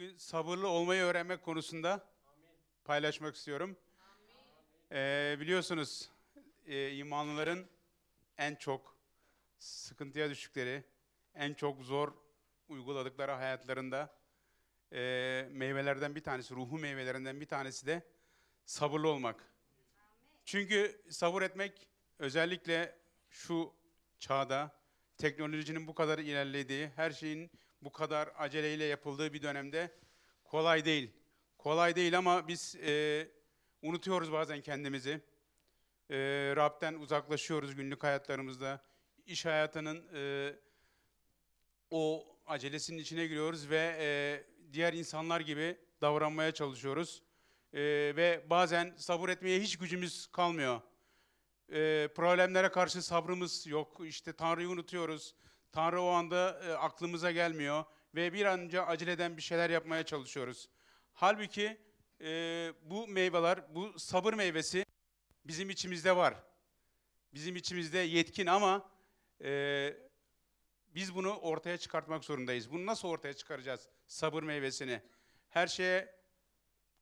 bugün sabırlı olmayı öğrenmek konusunda paylaşmak istiyorum. Ee, biliyorsunuz e, imanlıların en çok sıkıntıya düştükleri, en çok zor uyguladıkları hayatlarında e, meyvelerden bir tanesi, ruhu meyvelerinden bir tanesi de sabırlı olmak. Çünkü sabır etmek özellikle şu çağda teknolojinin bu kadar ilerlediği, her şeyin bu kadar aceleyle yapıldığı bir dönemde kolay değil. Kolay değil ama biz e, unutuyoruz bazen kendimizi. E, Rab'den uzaklaşıyoruz günlük hayatlarımızda. İş hayatının e, o acelesinin içine giriyoruz ve e, diğer insanlar gibi davranmaya çalışıyoruz. E, ve bazen sabır etmeye hiç gücümüz kalmıyor. E, problemlere karşı sabrımız yok. İşte Tanrı'yı unutuyoruz. Tanrı o anda e, aklımıza gelmiyor ve bir an önce aceleden bir şeyler yapmaya çalışıyoruz. Halbuki e, bu meyveler, bu sabır meyvesi bizim içimizde var. Bizim içimizde yetkin ama e, biz bunu ortaya çıkartmak zorundayız. Bunu nasıl ortaya çıkaracağız? Sabır meyvesini. Her şeye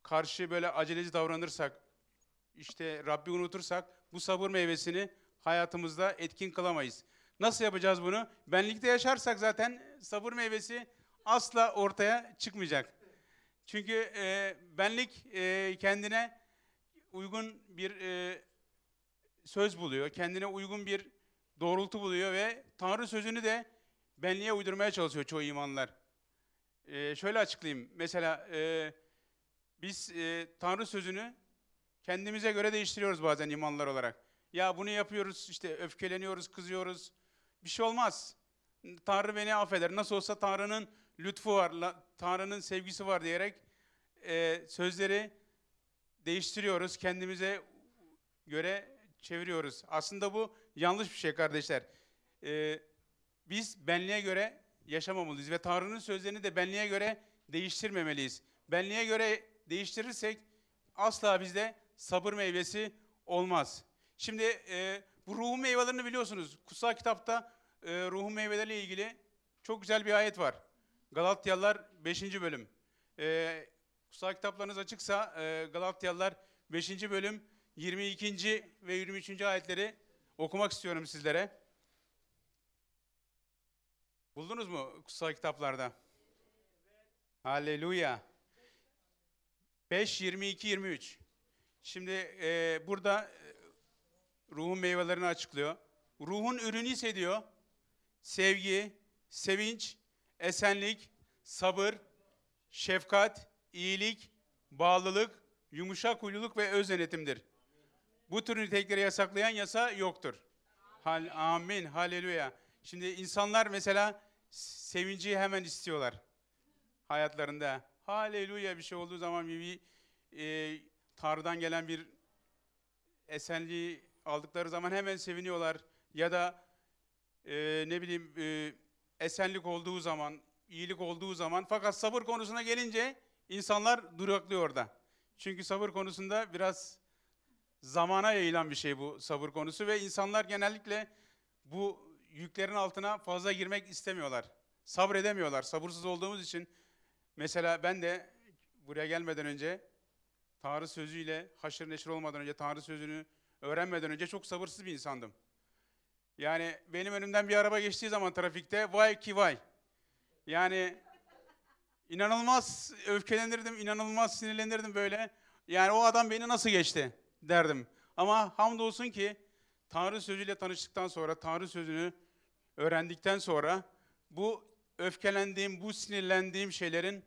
karşı böyle aceleci davranırsak, işte Rabbi unutursak bu sabır meyvesini hayatımızda etkin kılamayız. Nasıl yapacağız bunu? Benlikte yaşarsak zaten sabır meyvesi asla ortaya çıkmayacak. Çünkü e, benlik e, kendine uygun bir e, söz buluyor, kendine uygun bir doğrultu buluyor ve Tanrı sözünü de benliğe uydurmaya çalışıyor çoğu imanlar. E, şöyle açıklayayım. Mesela e, biz e, Tanrı sözünü kendimize göre değiştiriyoruz bazen imanlar olarak. Ya bunu yapıyoruz, işte öfkeleniyoruz, kızıyoruz. Bir şey olmaz. Tanrı beni affeder. Nasıl olsa Tanrı'nın lütfu var, Tanrı'nın sevgisi var diyerek e, sözleri değiştiriyoruz. Kendimize göre çeviriyoruz. Aslında bu yanlış bir şey kardeşler. E, biz benliğe göre yaşamamalıyız ve Tanrı'nın sözlerini de benliğe göre değiştirmemeliyiz. Benliğe göre değiştirirsek asla bizde sabır meyvesi olmaz. Şimdi e, bu ruhun meyvelerini biliyorsunuz. Kutsal kitapta e, ruhun meyveleriyle ilgili çok güzel bir ayet var. Galatyalılar 5. bölüm. E, kutsal kitaplarınız açıksa e, Galatyalılar 5. bölüm 22. ve 23. ayetleri okumak istiyorum sizlere. Buldunuz mu kutsal kitaplarda? Halleluya. 5, 22, 23. Şimdi e, burada ruhun meyvelerini açıklıyor. Ruhun ürünü ise diyor, sevgi, sevinç, esenlik, sabır, şefkat, iyilik, bağlılık, yumuşak huyluluk ve öz denetimdir. Bu tür nitelikleri yasaklayan yasa yoktur. Hal, amin, halleluya. Şimdi insanlar mesela sevinci hemen istiyorlar hayatlarında. Halleluya bir şey olduğu zaman bir, bir e, Tanrı'dan gelen bir esenliği aldıkları zaman hemen seviniyorlar. Ya da e, ne bileyim e, esenlik olduğu zaman, iyilik olduğu zaman fakat sabır konusuna gelince insanlar duraklıyor orada. Çünkü sabır konusunda biraz zamana yayılan bir şey bu sabır konusu ve insanlar genellikle bu yüklerin altına fazla girmek istemiyorlar. Sabredemiyorlar. Sabırsız olduğumuz için mesela ben de buraya gelmeden önce Tanrı sözüyle haşır neşir olmadan önce, Tanrı sözünü öğrenmeden önce çok sabırsız bir insandım. Yani benim önümden bir araba geçtiği zaman trafikte vay ki vay. Yani inanılmaz öfkelenirdim, inanılmaz sinirlenirdim böyle. Yani o adam beni nasıl geçti derdim. Ama hamdolsun ki Tanrı sözüyle tanıştıktan sonra, Tanrı sözünü öğrendikten sonra bu öfkelendiğim, bu sinirlendiğim şeylerin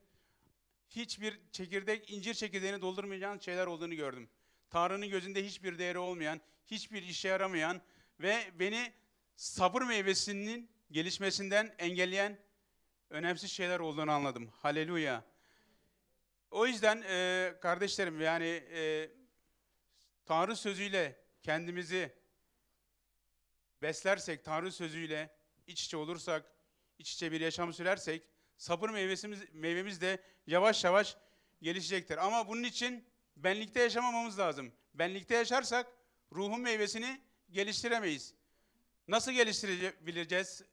hiçbir çekirdek, incir çekirdeğini doldurmayacağın şeyler olduğunu gördüm. Tanrı'nın gözünde hiçbir değeri olmayan, hiçbir işe yaramayan ve beni sabır meyvesinin gelişmesinden engelleyen önemsiz şeyler olduğunu anladım. Haleluya. O yüzden e, kardeşlerim yani e, Tanrı sözüyle kendimizi beslersek, Tanrı sözüyle iç içe olursak, iç içe bir yaşam sürersek sabır meyvesimiz, meyvemiz de yavaş yavaş gelişecektir. Ama bunun için benlikte yaşamamamız lazım. Benlikte yaşarsak ruhun meyvesini geliştiremeyiz. Nasıl geliştirebileceğiz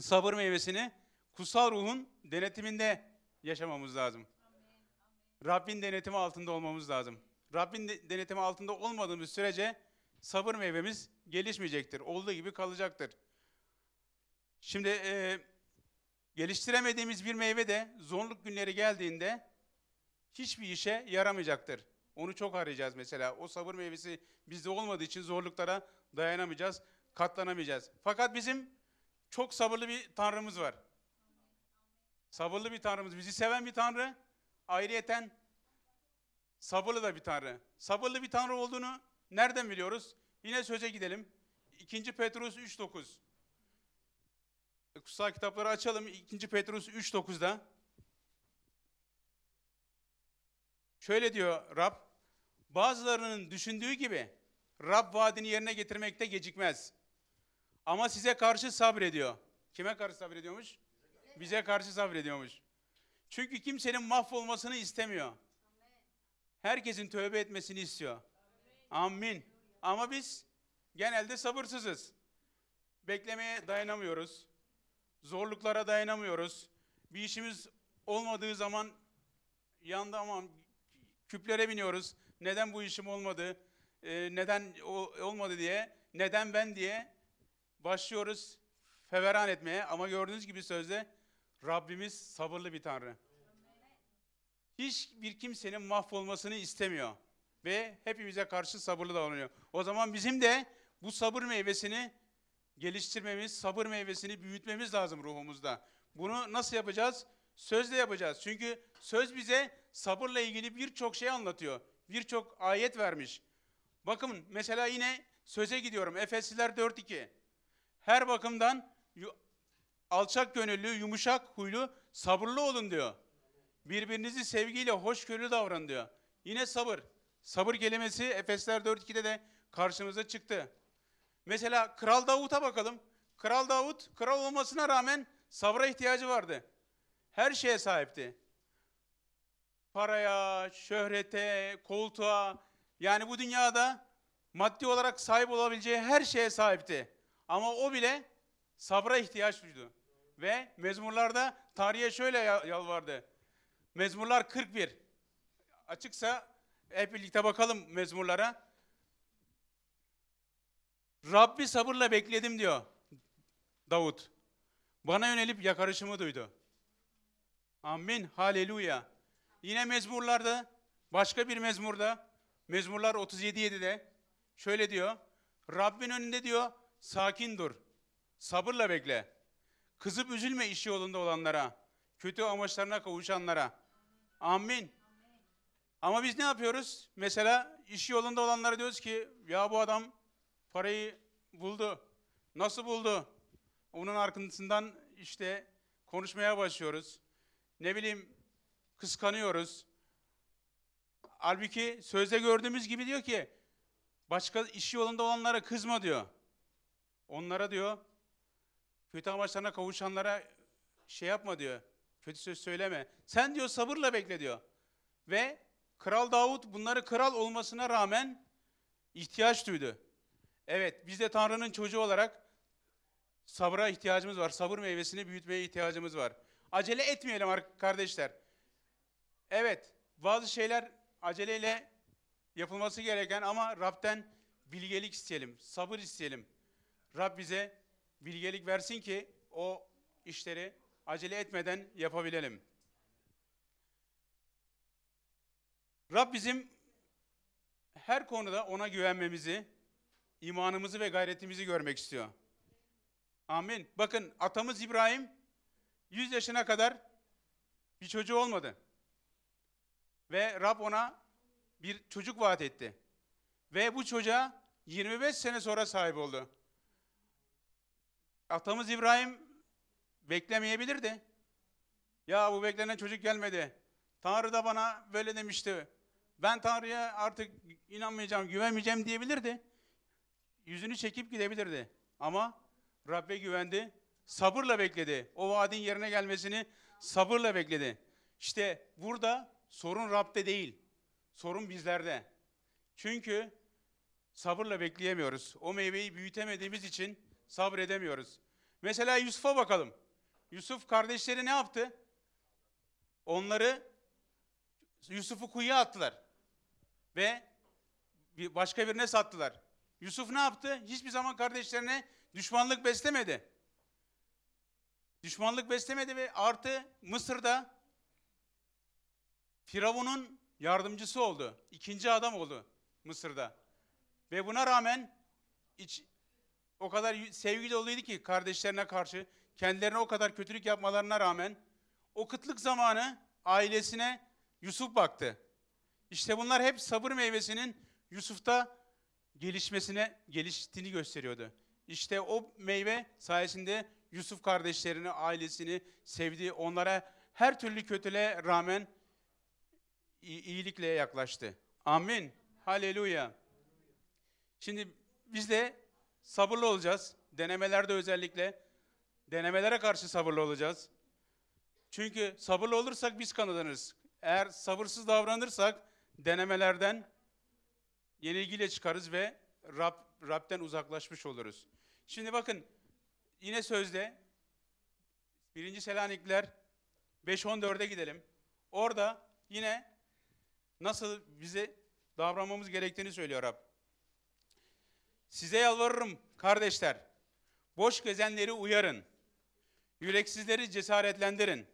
sabır meyvesini? Kutsal ruhun denetiminde yaşamamız lazım. Rabbin denetimi altında olmamız lazım. Rabbin de- denetimi altında olmadığımız sürece sabır meyvemiz gelişmeyecektir. Olduğu gibi kalacaktır. Şimdi e, geliştiremediğimiz bir meyve de zorluk günleri geldiğinde hiçbir işe yaramayacaktır. Onu çok arayacağız mesela. O sabır meyvesi bizde olmadığı için zorluklara dayanamayacağız, katlanamayacağız. Fakat bizim çok sabırlı bir Tanrımız var. Sabırlı bir Tanrımız, bizi seven bir Tanrı. Ayrıyeten sabırlı da bir Tanrı. Sabırlı bir Tanrı olduğunu nereden biliyoruz? Yine söze gidelim. 2. Petrus 3.9. Kutsal kitapları açalım. 2. Petrus 3.9'da. Şöyle diyor Rab. Bazılarının düşündüğü gibi Rab vaadini yerine getirmekte gecikmez. Ama size karşı sabrediyor. Kime karşı sabrediyormuş? Bize karşı sabrediyormuş. Çünkü kimsenin mahvolmasını istemiyor. Herkesin tövbe etmesini istiyor. Amin. Ama biz genelde sabırsızız. Beklemeye dayanamıyoruz. Zorluklara dayanamıyoruz. Bir işimiz olmadığı zaman yandı ama küplere biniyoruz. Neden bu işim olmadı? Ee, neden o- olmadı diye, neden ben diye başlıyoruz feveran etmeye. Ama gördüğünüz gibi sözde Rabbimiz sabırlı bir Tanrı. Hiçbir kimsenin mahvolmasını istemiyor. Ve hepimize karşı sabırlı davranıyor. O zaman bizim de bu sabır meyvesini geliştirmemiz, sabır meyvesini büyütmemiz lazım ruhumuzda. Bunu nasıl yapacağız? Sözle yapacağız. Çünkü söz bize sabırla ilgili birçok şey anlatıyor. Birçok ayet vermiş. Bakın mesela yine söze gidiyorum. Efesliler 4.2. Her bakımdan alçak gönüllü, yumuşak huylu, sabırlı olun diyor. Birbirinizi sevgiyle, hoşgörülü davranın diyor. Yine sabır. Sabır kelimesi Efesler 4.2'de de karşımıza çıktı. Mesela Kral Davut'a bakalım. Kral Davut, kral olmasına rağmen sabra ihtiyacı vardı. Her şeye sahipti. Paraya, şöhrete, koltuğa, yani bu dünyada maddi olarak sahip olabileceği her şeye sahipti. Ama o bile sabra ihtiyaç duydu. Ve mezmurlarda tarihe şöyle ya- yalvardı. Mezmurlar 41. Açıksa hep birlikte bakalım mezmurlara. Rabbi sabırla bekledim diyor Davut. Bana yönelip yakarışımı duydu. Amin. Haleluya. Yine mezmurlarda başka bir mezmurda Mezmurlar 37.7'de şöyle diyor. Rabbin önünde diyor sakin dur. Sabırla bekle. Kızıp üzülme iş yolunda olanlara. Kötü amaçlarına kavuşanlara. Amin. Ama biz ne yapıyoruz? Mesela iş yolunda olanlara diyoruz ki ya bu adam parayı buldu. Nasıl buldu? Onun arkasından işte konuşmaya başlıyoruz. Ne bileyim kıskanıyoruz. Halbuki sözde gördüğümüz gibi diyor ki başka iş yolunda olanlara kızma diyor. Onlara diyor kötü amaçlarına kavuşanlara şey yapma diyor. Kötü söz söyleme. Sen diyor sabırla bekle diyor. Ve Kral Davut bunları kral olmasına rağmen ihtiyaç duydu. Evet biz de Tanrı'nın çocuğu olarak sabra ihtiyacımız var. Sabır meyvesini büyütmeye ihtiyacımız var. Acele etmeyelim ar- kardeşler. Evet bazı şeyler aceleyle yapılması gereken ama Rab'den bilgelik isteyelim, sabır isteyelim. Rab bize bilgelik versin ki o işleri acele etmeden yapabilelim. Rab bizim her konuda ona güvenmemizi, imanımızı ve gayretimizi görmek istiyor. Amin. Bakın atamız İbrahim 100 yaşına kadar bir çocuğu olmadı. Ve Rab ona bir çocuk vaat etti. Ve bu çocuğa 25 sene sonra sahip oldu. Atamız İbrahim beklemeyebilirdi. Ya bu beklenen çocuk gelmedi. Tanrı da bana böyle demişti. Ben Tanrı'ya artık inanmayacağım, güvenmeyeceğim diyebilirdi. Yüzünü çekip gidebilirdi. Ama Rabbe güvendi. Sabırla bekledi. O vaadin yerine gelmesini sabırla bekledi. İşte burada sorun Rab'de değil. Sorun bizlerde. Çünkü sabırla bekleyemiyoruz. O meyveyi büyütemediğimiz için sabredemiyoruz. Mesela Yusuf'a bakalım. Yusuf kardeşleri ne yaptı? onları Yusuf'u kuyuya attılar. Ve başka birine sattılar. Yusuf ne yaptı? Hiçbir zaman kardeşlerine düşmanlık beslemedi. Düşmanlık beslemedi ve artı Mısır'da Firavun'un yardımcısı oldu. İkinci adam oldu Mısır'da. Ve buna rağmen iç, o kadar sevgi doluydu ki kardeşlerine karşı kendilerine o kadar kötülük yapmalarına rağmen o kıtlık zamanı ailesine Yusuf baktı. İşte bunlar hep sabır meyvesinin Yusuf'ta gelişmesine, geliştiğini gösteriyordu. İşte o meyve sayesinde Yusuf kardeşlerini, ailesini sevdi. Onlara her türlü kötülüğe rağmen iyilikle yaklaştı. Amin. Haleluya. Şimdi biz de sabırlı olacağız. Denemelerde özellikle denemelere karşı sabırlı olacağız. Çünkü sabırlı olursak biz kazanırız. Eğer sabırsız davranırsak denemelerden yenilgiyle çıkarız ve Rab, Rab'den uzaklaşmış oluruz. Şimdi bakın yine sözde 1. Selanikler 5.14'e gidelim. Orada yine nasıl bize davranmamız gerektiğini söylüyor Rab. Size yalvarırım kardeşler. Boş gezenleri uyarın. Yüreksizleri cesaretlendirin.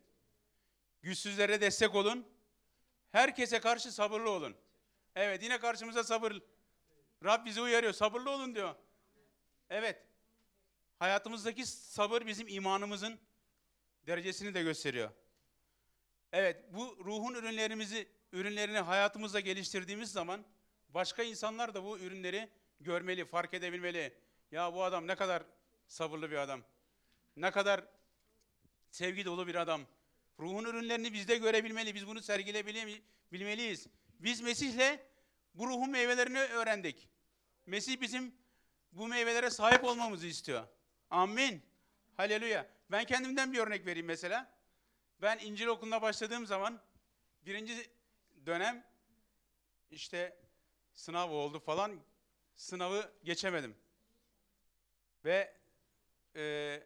Güçsüzlere destek olun. Herkese karşı sabırlı olun. Evet yine karşımıza sabır. Rab bizi uyarıyor. Sabırlı olun diyor. Evet. Hayatımızdaki sabır bizim imanımızın derecesini de gösteriyor. Evet bu ruhun ürünlerimizi ürünlerini hayatımızda geliştirdiğimiz zaman başka insanlar da bu ürünleri görmeli, fark edebilmeli. Ya bu adam ne kadar sabırlı bir adam. Ne kadar sevgi dolu bir adam. Ruhun ürünlerini bizde görebilmeli. Biz bunu sergileyebilmeliyiz. Biz Mesih'le bu ruhun meyvelerini öğrendik. Mesih bizim bu meyvelere sahip olmamızı istiyor. Amin. Haleluya. Ben kendimden bir örnek vereyim mesela. Ben İncil okuluna başladığım zaman birinci dönem işte sınav oldu falan. Sınavı geçemedim. Ve e,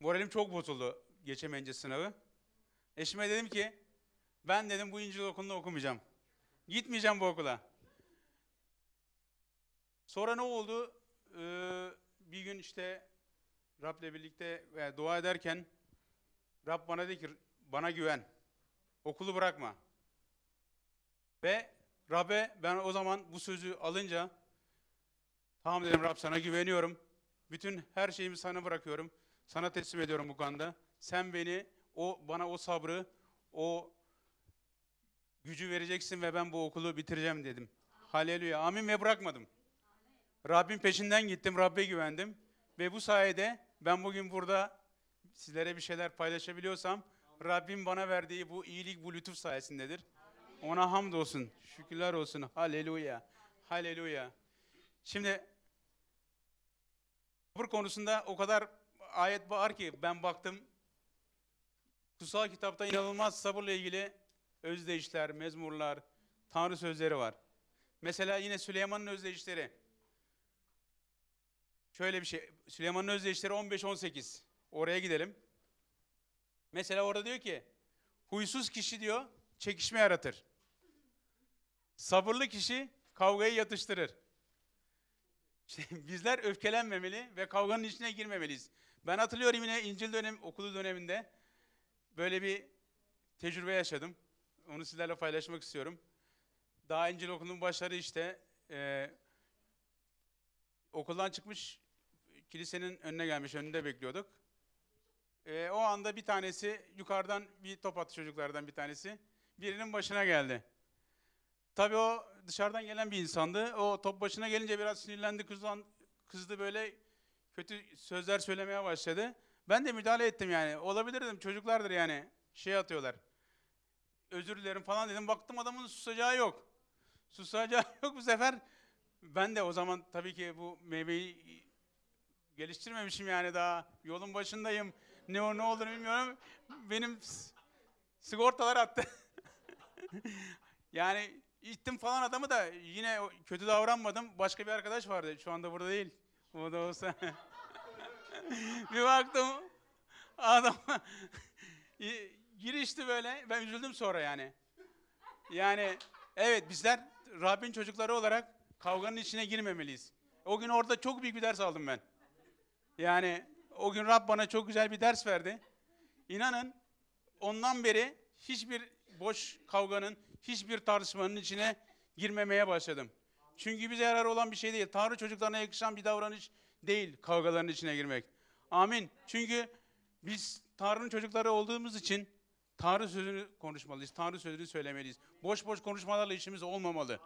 moralim çok bozuldu geçemeyince sınavı. Eşime dedim ki ben dedim bu İncil okulunu okumayacağım. Gitmeyeceğim bu okula. Sonra ne oldu? Ee, bir gün işte Rab'le birlikte e, dua ederken Rab bana dedi ki bana güven. Okulu bırakma. Ve Rab'be ben o zaman bu sözü alınca tamam dedim Rab sana güveniyorum. Bütün her şeyimi sana bırakıyorum. Sana teslim ediyorum bu konuda. Sen beni o bana o sabrı, o gücü vereceksin ve ben bu okulu bitireceğim dedim. Haleluya. Amin ve bırakmadım. Rabbin peşinden gittim, Rabbe güvendim. Ve bu sayede ben bugün burada sizlere bir şeyler paylaşabiliyorsam Rabbim bana verdiği bu iyilik, bu lütuf sayesindedir. Ona hamdolsun, şükürler olsun. Haleluya. Haleluya. Şimdi sabır konusunda o kadar ayet var ki ben baktım kutsal kitapta inanılmaz sabırla ilgili özdeyişler, mezmurlar, tanrı sözleri var. Mesela yine Süleyman'ın özdeyişleri. Şöyle bir şey. Süleyman'ın özdeyişleri 15-18. Oraya gidelim. Mesela orada diyor ki huysuz kişi diyor çekişme yaratır. Sabırlı kişi kavgayı yatıştırır. bizler öfkelenmemeli ve kavganın içine girmemeliyiz. Ben hatırlıyorum yine İncil dönem okulu döneminde böyle bir tecrübe yaşadım. Onu sizlerle paylaşmak istiyorum. Daha İncil okulunun başları işte e, okuldan çıkmış kilisenin önüne gelmiş, önünde bekliyorduk. E, o anda bir tanesi yukarıdan bir top attı çocuklardan bir tanesi. Birinin başına geldi. Tabii o dışarıdan gelen bir insandı. O top başına gelince biraz sinirlendi, kızdan, kızdı böyle kötü sözler söylemeye başladı. Ben de müdahale ettim yani. Olabilir dedim çocuklardır yani. Şey atıyorlar. Özür dilerim falan dedim. Baktım adamın susacağı yok. Susacağı yok bu sefer. Ben de o zaman tabii ki bu meyveyi geliştirmemişim yani daha. Yolun başındayım. Ne o ne olur bilmiyorum. Benim sigortalar attı. yani ittim falan adamı da yine kötü davranmadım. Başka bir arkadaş vardı. Şu anda burada değil. O da olsa. bir baktım adam girişti böyle. Ben üzüldüm sonra yani. Yani evet bizler Rabbin çocukları olarak kavganın içine girmemeliyiz. O gün orada çok büyük bir ders aldım ben. Yani o gün Rab bana çok güzel bir ders verdi. İnanın ondan beri hiçbir boş kavganın, hiçbir tartışmanın içine girmemeye başladım. Çünkü bize yarar olan bir şey değil. Tanrı çocuklarına yakışan bir davranış değil kavgaların içine girmek. Amin. Çünkü biz Tanrı'nın çocukları olduğumuz için Tanrı sözünü konuşmalıyız. Tanrı sözünü söylemeliyiz. Boş boş konuşmalarla işimiz olmamalı.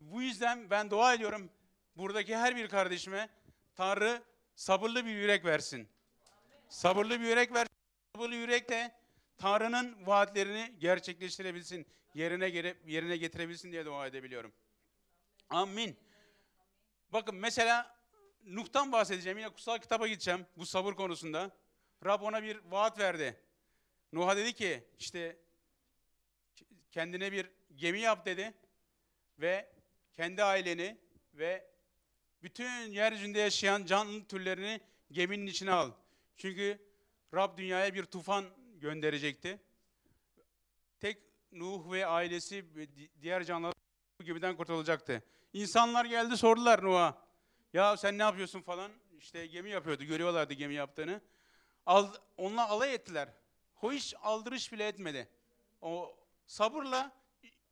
Bu yüzden ben dua ediyorum buradaki her bir kardeşime Tanrı sabırlı bir yürek versin. Sabırlı bir yürek versin. Sabırlı yürekle Tanrı'nın vaatlerini gerçekleştirebilsin, yerine gere- yerine getirebilsin diye dua edebiliyorum. Amin. Bakın mesela Nuh'tan bahsedeceğim. Yine kutsal kitaba gideceğim bu sabır konusunda. Rab ona bir vaat verdi. Nuh'a dedi ki işte kendine bir gemi yap dedi ve kendi aileni ve bütün yeryüzünde yaşayan canlı türlerini geminin içine al. Çünkü Rab dünyaya bir tufan gönderecekti. Tek Nuh ve ailesi ve di- diğer canlılar bu gemiden kurtulacaktı. İnsanlar geldi sordular Nuh'a. Ya sen ne yapıyorsun falan. İşte gemi yapıyordu. Görüyorlardı gemi yaptığını. Al, onunla alay ettiler. O hiç aldırış bile etmedi. O sabırla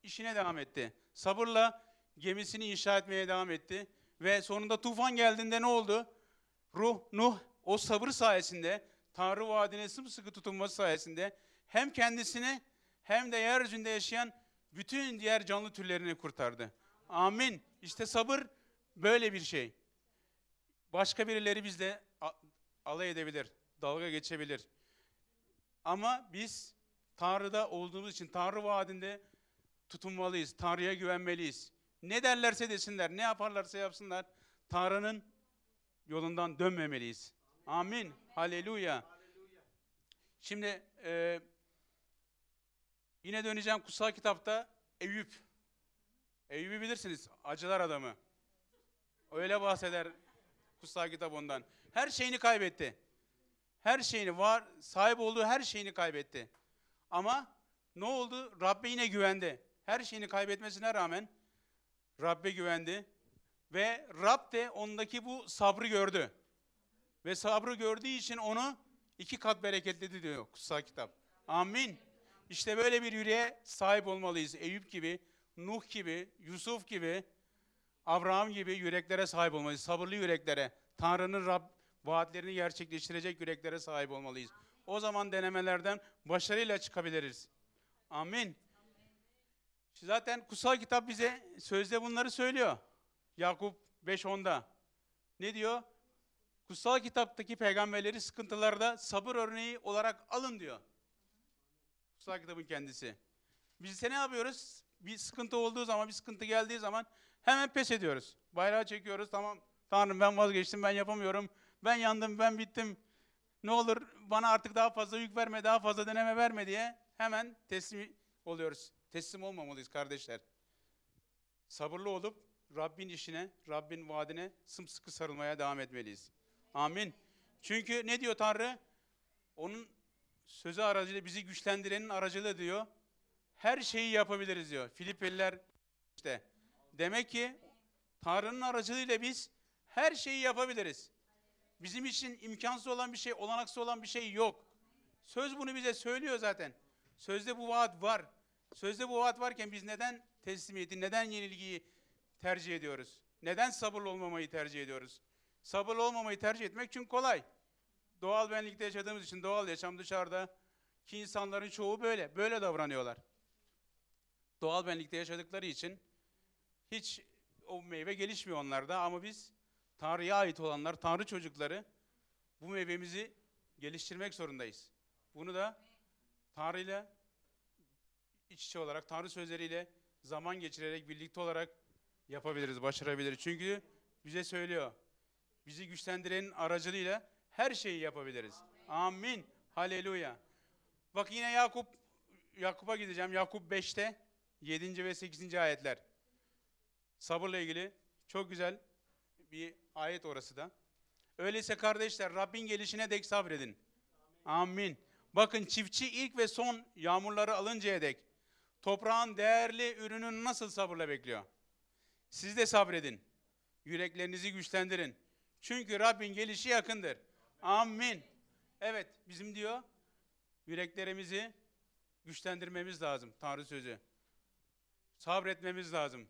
işine devam etti. Sabırla gemisini inşa etmeye devam etti. Ve sonunda tufan geldiğinde ne oldu? Ruh, Nuh o sabır sayesinde Tanrı vaadine sımsıkı tutunması sayesinde hem kendisini hem de yeryüzünde yaşayan bütün diğer canlı türlerini kurtardı. Amin. İşte sabır böyle bir şey. Başka birileri bizle alay edebilir, dalga geçebilir. Ama biz Tanrı'da olduğumuz için Tanrı vaadinde tutunmalıyız. Tanrı'ya güvenmeliyiz. Ne derlerse desinler, ne yaparlarsa yapsınlar. Tanrı'nın yolundan dönmemeliyiz. Amin. Haleluya. Şimdi e, yine döneceğim kutsal kitapta Eyüp. Eyüp'ü bilirsiniz. Acılar adamı. Öyle bahseder kutsal kitap ondan. Her şeyini kaybetti. Her şeyini var, sahip olduğu her şeyini kaybetti. Ama ne oldu? Rabbe yine güvendi. Her şeyini kaybetmesine rağmen Rabbe güvendi. Ve Rab de ondaki bu sabrı gördü. Ve sabrı gördüğü için onu iki kat bereketledi diyor kutsal kitap. Amin. İşte böyle bir yüreğe sahip olmalıyız. Eyüp gibi, Nuh gibi, Yusuf gibi, Abraham gibi yüreklere sahip olmalıyız. Sabırlı yüreklere. Tanrı'nın Rab vaatlerini gerçekleştirecek yüreklere sahip olmalıyız. O zaman denemelerden başarıyla çıkabiliriz. Amin. Zaten kutsal kitap bize sözde bunları söylüyor. Yakup 5.10'da. Ne diyor? Kutsal kitaptaki peygamberleri sıkıntılarda sabır örneği olarak alın diyor. Kutsal kitabın kendisi. Biz ise ne yapıyoruz? Bir sıkıntı olduğu zaman, bir sıkıntı geldiği zaman hemen pes ediyoruz. Bayrağı çekiyoruz. Tamam Tanrım ben vazgeçtim, ben yapamıyorum. Ben yandım, ben bittim. Ne olur bana artık daha fazla yük verme, daha fazla deneme verme diye hemen teslim oluyoruz. Teslim olmamalıyız kardeşler. Sabırlı olup Rabbin işine, Rabbin vaadine sımsıkı sarılmaya devam etmeliyiz. Amin. Çünkü ne diyor Tanrı? Onun sözü aracılığıyla bizi güçlendirenin aracılığı diyor. Her şeyi yapabiliriz diyor. Filipeliler işte. Demek ki Tanrı'nın aracılığıyla biz her şeyi yapabiliriz. Bizim için imkansız olan bir şey, olanaksız olan bir şey yok. Söz bunu bize söylüyor zaten. Sözde bu vaat var. Sözde bu vaat varken biz neden teslimiyeti, neden yenilgiyi tercih ediyoruz? Neden sabırlı olmamayı tercih ediyoruz? Sabırlı olmamayı tercih etmek çünkü kolay. Doğal benlikte yaşadığımız için doğal yaşam dışarıda ki insanların çoğu böyle, böyle davranıyorlar. Doğal benlikte yaşadıkları için hiç o meyve gelişmiyor onlarda ama biz Tanrı'ya ait olanlar, Tanrı çocukları bu meyvemizi geliştirmek zorundayız. Bunu da Tanrı'yla iç içe olarak, Tanrı sözleriyle zaman geçirerek, birlikte olarak yapabiliriz, başarabiliriz. Çünkü bize söylüyor, bizi güçlendirenin aracılığıyla her şeyi yapabiliriz. Amin. Haleluya. Bak yine Yakup, Yakup'a gideceğim. Yakup 5'te 7. ve 8. ayetler. Sabırla ilgili çok güzel bir ayet orası da. Öyleyse kardeşler Rabbin gelişine dek sabredin. Amin. Bakın çiftçi ilk ve son yağmurları alıncaya dek toprağın değerli ürününü nasıl sabırla bekliyor? Siz de sabredin. Yüreklerinizi güçlendirin. Çünkü Rabbin gelişi yakındır. Amin. Evet bizim diyor yüreklerimizi güçlendirmemiz lazım Tanrı sözü. Sabretmemiz lazım.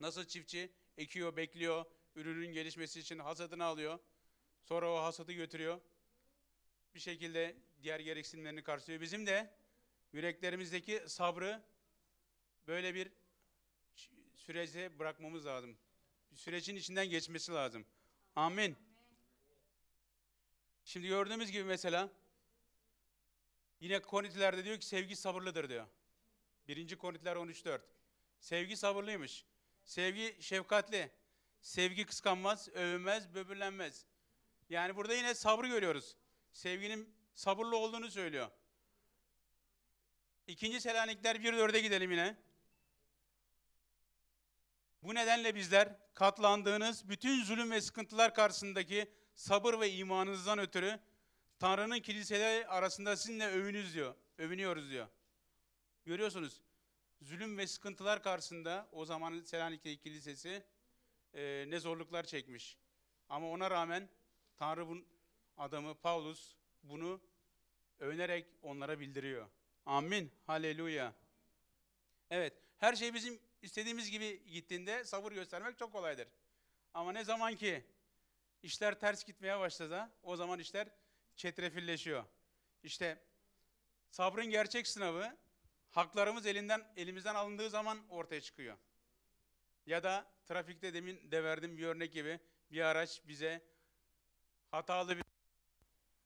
Nasıl çiftçi ekiyor, bekliyor, ürünün gelişmesi için hasadını alıyor. Sonra o hasadı götürüyor. Bir şekilde diğer gereksinimlerini karşılıyor. Bizim de yüreklerimizdeki sabrı böyle bir sürece bırakmamız lazım. Bir sürecin içinden geçmesi lazım. Amin. Şimdi gördüğümüz gibi mesela yine Korintilerde diyor ki sevgi sabırlıdır diyor. 1. Korintiler 13.4. Sevgi sabırlıymış. Sevgi şefkatli. Sevgi kıskanmaz, övünmez, böbürlenmez. Yani burada yine sabrı görüyoruz. Sevginin sabırlı olduğunu söylüyor. İkinci Selanikler 1.4'e gidelim yine. Bu nedenle bizler katlandığınız bütün zulüm ve sıkıntılar karşısındaki sabır ve imanınızdan ötürü Tanrı'nın kiliseleri arasında sizinle övünüz diyor. Övünüyoruz diyor. Görüyorsunuz. Zulüm ve sıkıntılar karşısında o zamanın Selanik'te kilisesi e, ne zorluklar çekmiş. Ama ona rağmen Tanrı bunun adamı Paulus bunu övünerek onlara bildiriyor. Amin. Haleluya. Evet, her şey bizim istediğimiz gibi gittiğinde sabır göstermek çok kolaydır. Ama ne zaman ki işler ters gitmeye başladı, o zaman işler çetrefilleşiyor. İşte sabrın gerçek sınavı haklarımız elinden elimizden alındığı zaman ortaya çıkıyor. Ya da trafikte demin de verdiğim bir örnek gibi bir araç bize hatalı bir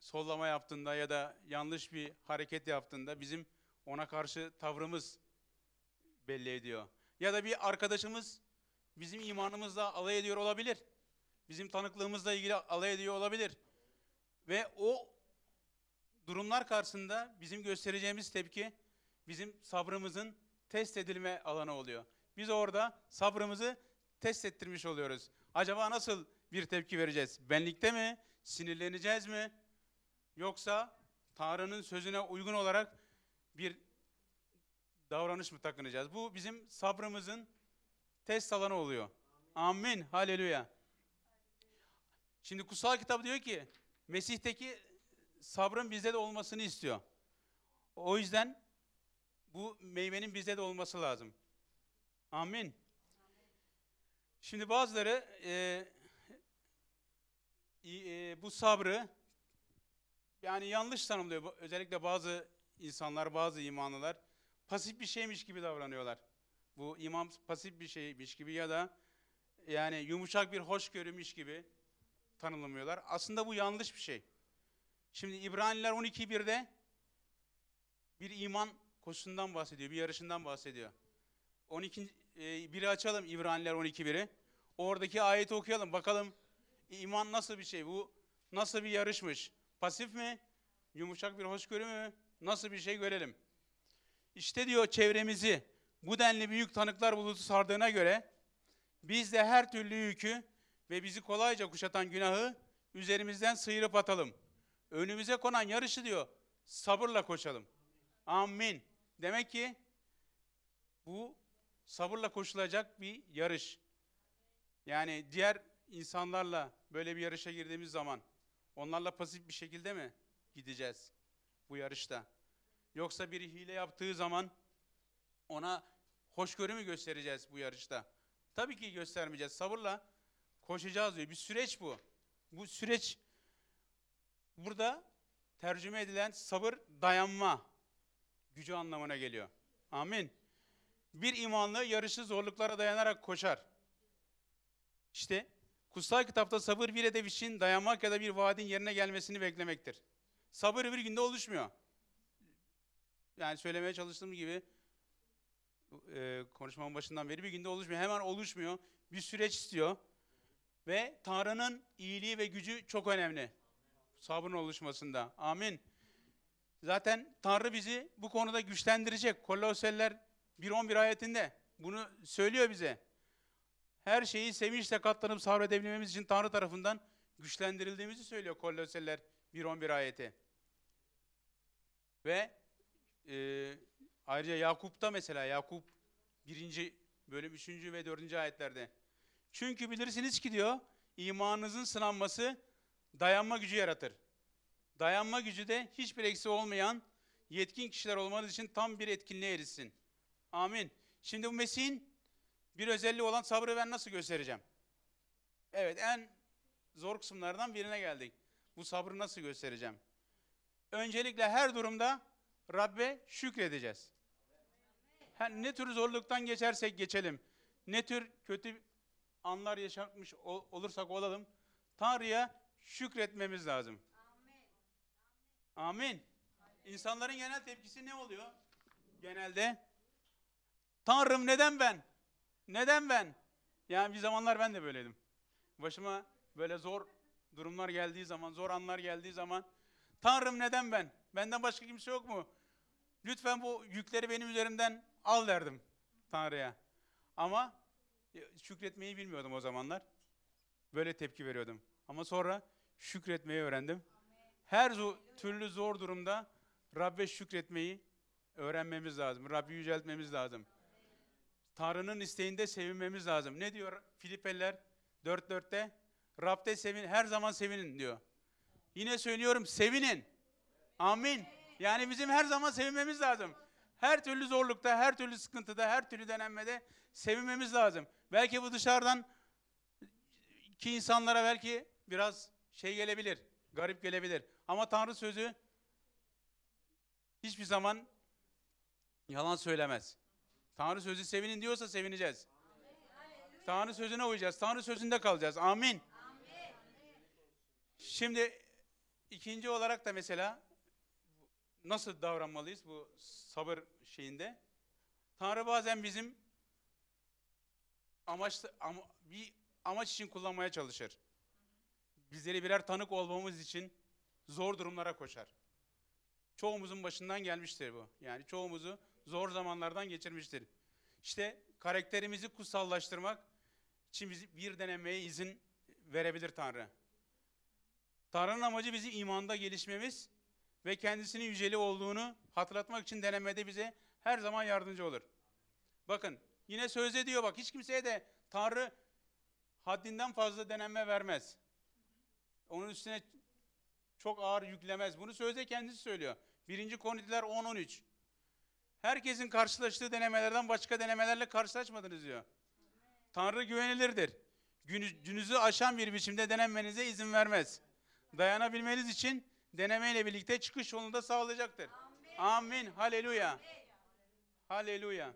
sollama yaptığında ya da yanlış bir hareket yaptığında bizim ona karşı tavrımız belli ediyor. Ya da bir arkadaşımız bizim imanımızla alay ediyor olabilir. Bizim tanıklığımızla ilgili alay ediyor olabilir. Ve o durumlar karşısında bizim göstereceğimiz tepki bizim sabrımızın test edilme alanı oluyor. Biz orada sabrımızı test ettirmiş oluyoruz. Acaba nasıl bir tepki vereceğiz? Benlikte mi? Sinirleneceğiz mi? Yoksa Tanrı'nın sözüne uygun olarak bir davranış mı takınacağız? Bu bizim sabrımızın test alanı oluyor. Amin. Haleluya. Şimdi kutsal kitap diyor ki Mesih'teki sabrın bizde de olmasını istiyor. O yüzden bu meyvenin bizde de olması lazım. Amin. Şimdi bazıları e, e, bu sabrı yani yanlış tanımlıyor. Özellikle bazı insanlar, bazı imanlılar pasif bir şeymiş gibi davranıyorlar. Bu iman pasif bir şeymiş gibi ya da yani yumuşak bir hoşgörümüş gibi tanımlamıyorlar. Aslında bu yanlış bir şey. Şimdi İbraniler 12.1'de bir iman koşusundan bahsediyor, bir yarışından bahsediyor. 12. E, biri açalım İbraniler 12.1'i. Oradaki ayeti okuyalım. Bakalım iman nasıl bir şey? Bu nasıl bir yarışmış? Pasif mi? Yumuşak bir hoşgörü mü? Nasıl bir şey görelim. İşte diyor çevremizi bu denli büyük tanıklar bulutu sardığına göre biz de her türlü yükü ve bizi kolayca kuşatan günahı üzerimizden sıyırıp atalım. Önümüze konan yarışı diyor sabırla koşalım. Amin. Demek ki bu sabırla koşulacak bir yarış. Yani diğer insanlarla böyle bir yarışa girdiğimiz zaman onlarla pasif bir şekilde mi gideceğiz bu yarışta? Yoksa biri hile yaptığı zaman ona hoşgörü mü göstereceğiz bu yarışta? Tabii ki göstermeyeceğiz. Sabırla koşacağız diyor. Bir süreç bu. Bu süreç burada tercüme edilen sabır dayanma gücü anlamına geliyor. Amin. Bir imanlı yarışı zorluklara dayanarak koşar. İşte kutsal kitapta sabır bir hedef için dayanmak ya da bir vaadin yerine gelmesini beklemektir. Sabır bir günde oluşmuyor. Yani söylemeye çalıştığım gibi e, konuşmamın başından beri bir günde oluşmuyor. Hemen oluşmuyor. Bir süreç istiyor. Ve Tanrı'nın iyiliği ve gücü çok önemli. Sabrın oluşmasında. Amin. Zaten Tanrı bizi bu konuda güçlendirecek. Kolosyalılar 1.11 ayetinde bunu söylüyor bize. Her şeyi sevinçle katlanıp sabredebilmemiz için Tanrı tarafından güçlendirildiğimizi söylüyor Kolosyalılar 1.11 ayeti. Ve e, ayrıca Yakup'ta mesela Yakup 1. bölüm 3. ve 4. ayetlerde. Çünkü bilirsiniz ki diyor imanınızın sınanması dayanma gücü yaratır. Dayanma gücü de hiçbir eksi olmayan yetkin kişiler olmanız için tam bir etkinliğe erişsin. Amin. Şimdi bu Mesih'in bir özelliği olan sabrı ben nasıl göstereceğim? Evet en zor kısımlardan birine geldik. Bu sabrı nasıl göstereceğim? Öncelikle her durumda Rabbe şükredeceğiz. Her, ne tür zorluktan geçersek geçelim, ne tür kötü anlar yaşatmış ol- olursak olalım, Tanrı'ya şükretmemiz lazım. Amin. İnsanların genel tepkisi ne oluyor? Genelde Tanrım neden ben? Neden ben? Yani bir zamanlar ben de böyleydim. Başıma böyle zor durumlar geldiği zaman, zor anlar geldiği zaman Tanrım neden ben? Benden başka kimse yok mu? Lütfen bu yükleri benim üzerimden al derdim Tanrı'ya. Ama şükretmeyi bilmiyordum o zamanlar. Böyle tepki veriyordum. Ama sonra şükretmeyi öğrendim. Her türlü zor durumda Rabbe şükretmeyi öğrenmemiz lazım. Rabbi yüceltmemiz lazım. Tanrı'nın isteğinde sevinmemiz lazım. Ne diyor Filipeliler 4.4'te? Rab'de sevin, her zaman sevinin diyor. Yine söylüyorum sevinin. Amin. Yani bizim her zaman sevinmemiz lazım. Her türlü zorlukta, her türlü sıkıntıda, her türlü denenmede sevinmemiz lazım. Belki bu dışarıdan ki insanlara belki biraz şey gelebilir, garip gelebilir. Ama Tanrı sözü hiçbir zaman yalan söylemez. Tanrı sözü sevinin diyorsa sevineceğiz. Tanrı sözüne uyacağız. Tanrı sözünde kalacağız. Amin. Şimdi ikinci olarak da mesela nasıl davranmalıyız bu sabır şeyinde? Tanrı bazen bizim amaçlı ama, bir amaç için kullanmaya çalışır. Bizleri birer tanık olmamız için zor durumlara koşar. Çoğumuzun başından gelmiştir bu. Yani çoğumuzu zor zamanlardan geçirmiştir. İşte karakterimizi kutsallaştırmak için bizi bir denemeye izin verebilir Tanrı. Tanrı'nın amacı bizi imanda gelişmemiz ve kendisinin yüceli olduğunu hatırlatmak için denemede bize her zaman yardımcı olur. Bakın yine sözde diyor bak hiç kimseye de Tanrı haddinden fazla denenme vermez. Onun üstüne çok ağır yüklemez. Bunu sözde kendisi söylüyor. 1. Korintiler 10-13. Herkesin karşılaştığı denemelerden başka denemelerle karşılaşmadınız diyor. Tanrı güvenilirdir. Gücünüzü aşan bir biçimde denenmenize izin vermez. Dayanabilmeniz için denemeyle birlikte çıkış yolunu da sağlayacaktır. Amin. Haleluya. Haleluya.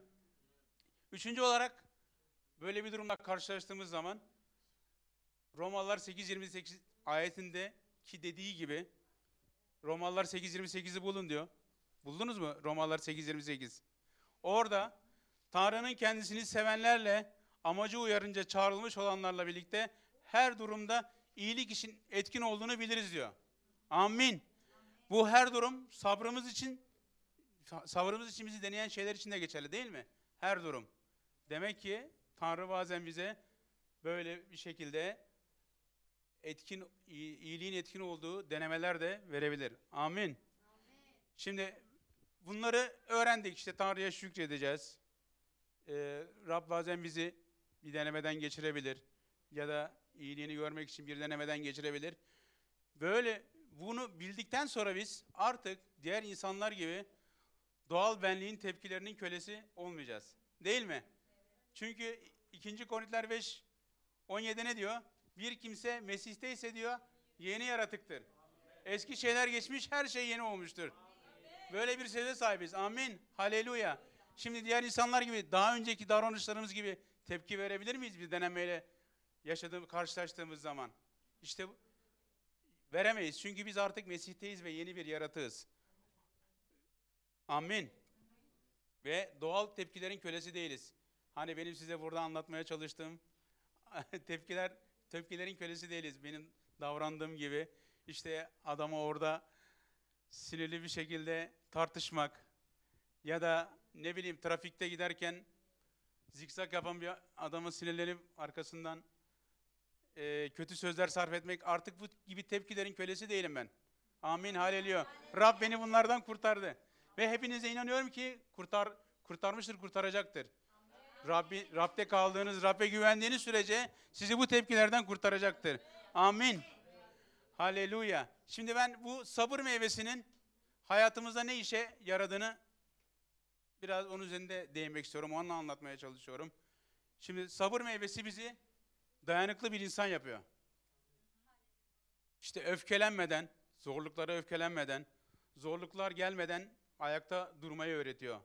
Üçüncü olarak böyle bir durumla karşılaştığımız zaman Romalılar 8.28 ayetinde ki dediği gibi Romalılar 8.28'i bulun diyor. Buldunuz mu Romalılar 8.28? Orada Tanrı'nın kendisini sevenlerle amacı uyarınca çağrılmış olanlarla birlikte her durumda iyilik için etkin olduğunu biliriz diyor. Amin. Bu her durum sabrımız için sabrımız için bizi deneyen şeyler için de geçerli değil mi? Her durum. Demek ki Tanrı bazen bize böyle bir şekilde etkin iyiliğin etkin olduğu denemeler de verebilir. Amin. Şimdi bunları öğrendik. İşte Tanrı'ya şükredeceğiz. Ee, Rab bazen bizi bir denemeden geçirebilir. Ya da iyiliğini görmek için bir denemeden geçirebilir. Böyle bunu bildikten sonra biz artık diğer insanlar gibi doğal benliğin tepkilerinin kölesi olmayacağız. Değil mi? Çünkü 2. Korintiler 5 17 ne diyor? Bir kimse Mesih'te ise diyor yeni yaratıktır. Eski şeyler geçmiş, her şey yeni olmuştur. Böyle bir söze sahibiz. Amin. Haleluya. Şimdi diğer insanlar gibi daha önceki davranışlarımız gibi tepki verebilir miyiz bir denemeyle yaşadığımız, karşılaştığımız zaman? İşte veremeyiz. Çünkü biz artık Mesih'teyiz ve yeni bir yaratığız. Amin. Ve doğal tepkilerin kölesi değiliz. Hani benim size burada anlatmaya çalıştığım tepkiler tepkilerin kölesi değiliz. Benim davrandığım gibi işte adama orada sinirli bir şekilde tartışmak ya da ne bileyim trafikte giderken zikzak yapan bir adamın sinirlenip arkasından e, kötü sözler sarf etmek artık bu gibi tepkilerin kölesi değilim ben. Amin. Haleluya. Rab beni bunlardan kurtardı. Ve hepinize inanıyorum ki kurtar kurtarmıştır, kurtaracaktır. Rabbi, Rab'de kaldığınız, Rab'be güvendiğiniz sürece sizi bu tepkilerden kurtaracaktır. Amin. Haleluya. Şimdi ben bu sabır meyvesinin hayatımızda ne işe yaradığını biraz onun üzerinde değinmek istiyorum. Onu anlatmaya çalışıyorum. Şimdi sabır meyvesi bizi dayanıklı bir insan yapıyor. İşte öfkelenmeden, zorluklara öfkelenmeden, zorluklar gelmeden ayakta durmayı öğretiyor.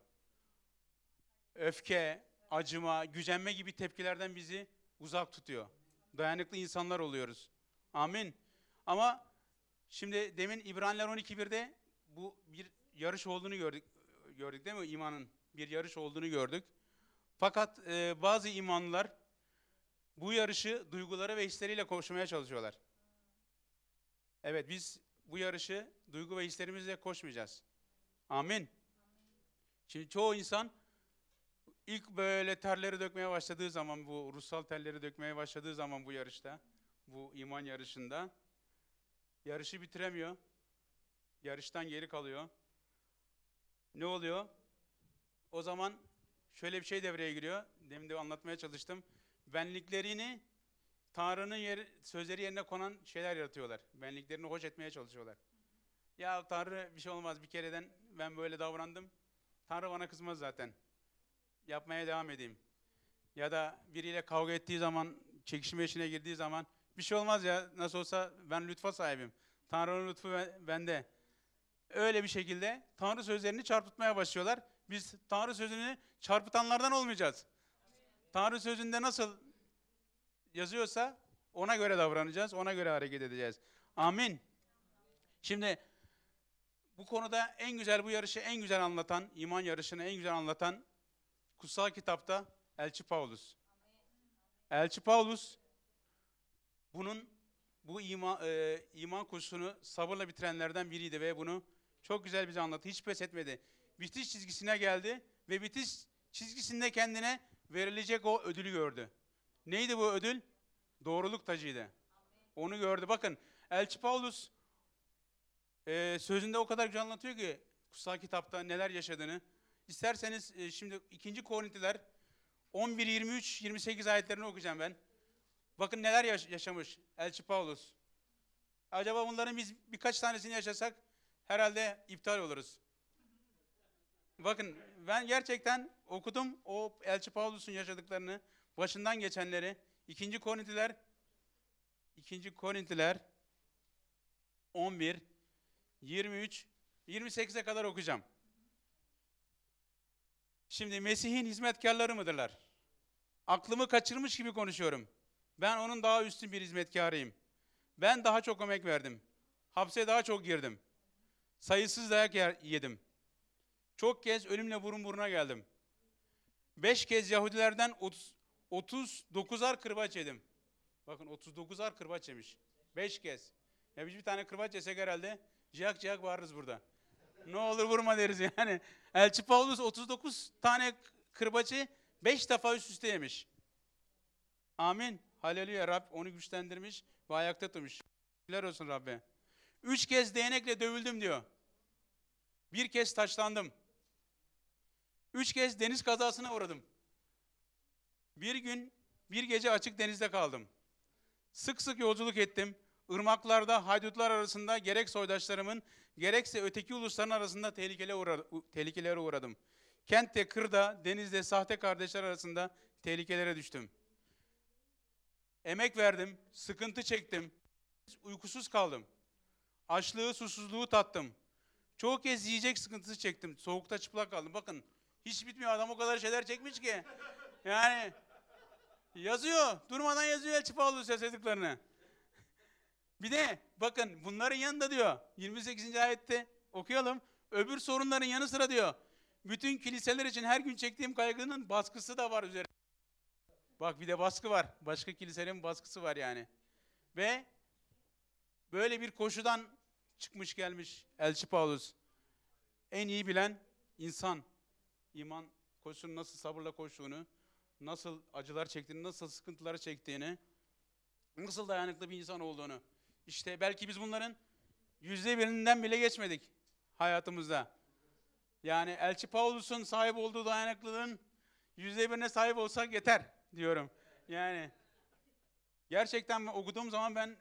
Öfke, acıma, gücenme gibi tepkilerden bizi uzak tutuyor. Dayanıklı insanlar oluyoruz. Amin. Ama şimdi demin İbraniler 12.1'de bu bir yarış olduğunu gördük. Gördük değil mi? İmanın bir yarış olduğunu gördük. Fakat e, bazı imanlılar bu yarışı duyguları ve hisleriyle koşmaya çalışıyorlar. Evet biz bu yarışı duygu ve hislerimizle koşmayacağız. Amin. Şimdi çoğu insan ilk böyle terleri dökmeye başladığı zaman bu ruhsal terleri dökmeye başladığı zaman bu yarışta, bu iman yarışında yarışı bitiremiyor. Yarıştan geri kalıyor. Ne oluyor? O zaman şöyle bir şey devreye giriyor. Demin de anlatmaya çalıştım. Benliklerini Tanrı'nın yeri, sözleri yerine konan şeyler yaratıyorlar. Benliklerini hoş etmeye çalışıyorlar. Ya Tanrı bir şey olmaz bir kereden ben böyle davrandım. Tanrı bana kızmaz zaten. Yapmaya devam edeyim. Ya da biriyle kavga ettiği zaman, çekişme içine girdiği zaman bir şey olmaz ya nasıl olsa ben lütfa sahibim. Tanrı'nın lütfu ben- bende. Öyle bir şekilde Tanrı sözlerini çarpıtmaya başlıyorlar. Biz Tanrı sözünü çarpıtanlardan olmayacağız. Tanrı sözünde nasıl yazıyorsa ona göre davranacağız, ona göre hareket edeceğiz. Amin. Şimdi bu konuda en güzel bu yarışı en güzel anlatan, iman yarışını en güzel anlatan kutsal kitapta Elçi Paulus. Elçi Paulus bunun bu iman, e, iman kursunu sabırla bitirenlerden biriydi ve bunu çok güzel bize anlattı. Hiç pes etmedi. Bitiş çizgisine geldi ve bitiş çizgisinde kendine verilecek o ödülü gördü. Neydi bu ödül? Doğruluk tacıydı. Onu gördü. Bakın Elçi Paulus e, sözünde o kadar güzel anlatıyor ki kutsal kitapta neler yaşadığını. İsterseniz e, şimdi 2. Korintiler 11, 23, 28 ayetlerini okuyacağım ben. Bakın neler yaş- yaşamış Elçi Paulus. Acaba bunların biz birkaç tanesini yaşasak herhalde iptal oluruz. Bakın ben gerçekten okudum o Elçi Paulus'un yaşadıklarını, başından geçenleri. 2. Korintiler 2. Korintiler 11 23 28'e kadar okuyacağım. Şimdi Mesih'in hizmetkarları mıdırlar? Aklımı kaçırmış gibi konuşuyorum. Ben onun daha üstün bir hizmetkarıyım. Ben daha çok emek verdim. Hapse daha çok girdim. Sayısız dayak yedim. Çok kez ölümle burun buruna geldim. Beş kez Yahudilerden 30, 39'ar kırbaç yedim. Bakın 39'ar kırbaç yemiş. Beş kez. Ya biz bir tane kırbaç yesek herhalde ciyak ciyak bağırırız burada. Ne olur vurma deriz yani. Elçi Paulus 39 tane kırbacı 5 defa üst üste yemiş. Amin. Haleluya. Rab onu güçlendirmiş ve ayakta tutmuş. Şükürler olsun Rabbe. Üç kez değnekle dövüldüm diyor. Bir kez taşlandım. Üç kez deniz kazasına uğradım. Bir gün, bir gece açık denizde kaldım. Sık sık yolculuk ettim. Irmaklarda, haydutlar arasında gerek soydaşlarımın, gerekse öteki ulusların arasında tehlikelere uğradım. Kentte, kırda, denizde, sahte kardeşler arasında tehlikelere düştüm. Emek verdim, sıkıntı çektim, uykusuz kaldım. Açlığı, susuzluğu tattım. Çoğu kez yiyecek sıkıntısı çektim. Soğukta çıplak kaldım. Bakın hiç bitmiyor. Adam o kadar şeyler çekmiş ki. Yani yazıyor. Durmadan yazıyor Elçi Paulus yaşadıklarını. Bir de bakın bunların yanında diyor 28. ayette okuyalım. Öbür sorunların yanı sıra diyor. Bütün kiliseler için her gün çektiğim kaygının baskısı da var üzerinde. Bak bir de baskı var. Başka kiliselerin baskısı var yani. Ve böyle bir koşudan çıkmış gelmiş Elçi Paulus. En iyi bilen insan. İman koşusunu nasıl sabırla koştuğunu, nasıl acılar çektiğini, nasıl sıkıntıları çektiğini, nasıl dayanıklı bir insan olduğunu. İşte belki biz bunların yüzde birinden bile geçmedik hayatımızda. Yani Elçi Paulus'un sahip olduğu dayanıklılığın yüzde birine sahip olsak yeter diyorum. Yani gerçekten okuduğum zaman ben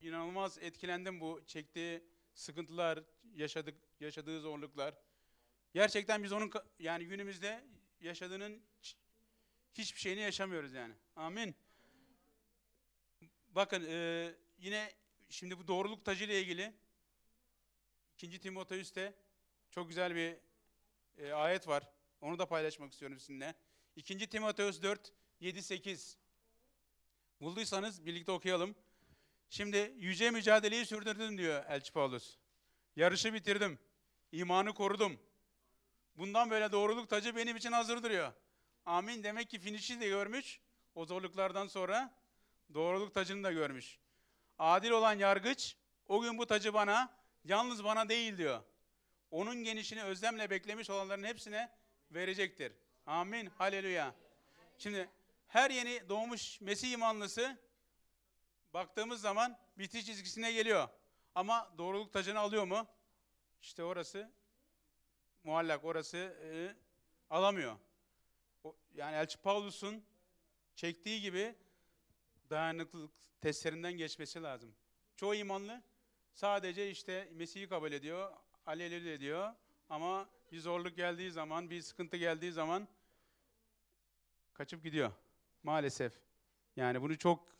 inanılmaz etkilendim bu çektiği sıkıntılar, yaşadık yaşadığı zorluklar. Gerçekten biz onun yani günümüzde yaşadığının hiçbir şeyini yaşamıyoruz yani. Amin. Bakın e, yine şimdi bu doğruluk tacı ile ilgili 2. Timoteus'te çok güzel bir e, ayet var. Onu da paylaşmak istiyorum sizinle. 2. Timoteus 4, 7, 8. Bulduysanız birlikte okuyalım. Şimdi yüce mücadeleyi sürdürdüm diyor Elçi Paulus. Yarışı bitirdim. İmanı korudum. Bundan böyle doğruluk tacı benim için hazır duruyor. Amin. Demek ki finişi de görmüş. O zorluklardan sonra doğruluk tacını da görmüş. Adil olan yargıç o gün bu tacı bana, yalnız bana değil diyor. Onun genişini özlemle beklemiş olanların hepsine verecektir. Amin. Haleluya. Şimdi her yeni doğmuş Mesih imanlısı baktığımız zaman bitiş çizgisine geliyor. Ama doğruluk tacını alıyor mu? İşte orası muallak, orası e, alamıyor. O, yani Elçi Paulus'un çektiği gibi dayanıklılık testlerinden geçmesi lazım. Çoğu imanlı sadece işte Mesih'i kabul ediyor, alelül ediyor ama bir zorluk geldiği zaman, bir sıkıntı geldiği zaman kaçıp gidiyor. Maalesef. Yani bunu çok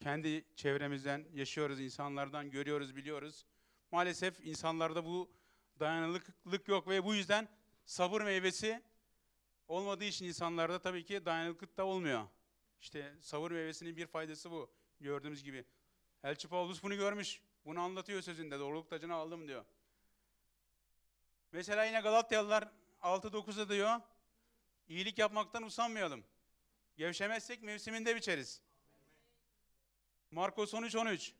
kendi çevremizden yaşıyoruz, insanlardan görüyoruz, biliyoruz. Maalesef insanlarda bu dayanıklılık yok ve bu yüzden sabır meyvesi olmadığı için insanlarda tabii ki dayanıklılık da olmuyor. İşte sabır meyvesinin bir faydası bu. Gördüğümüz gibi. Elçi Paulus bunu görmüş. Bunu anlatıyor sözünde. Doğruluk tacını aldım diyor. Mesela yine Galatyalılar 6-9'da diyor. İyilik yapmaktan usanmayalım. Gevşemezsek mevsiminde biçeriz. Markos 13-13.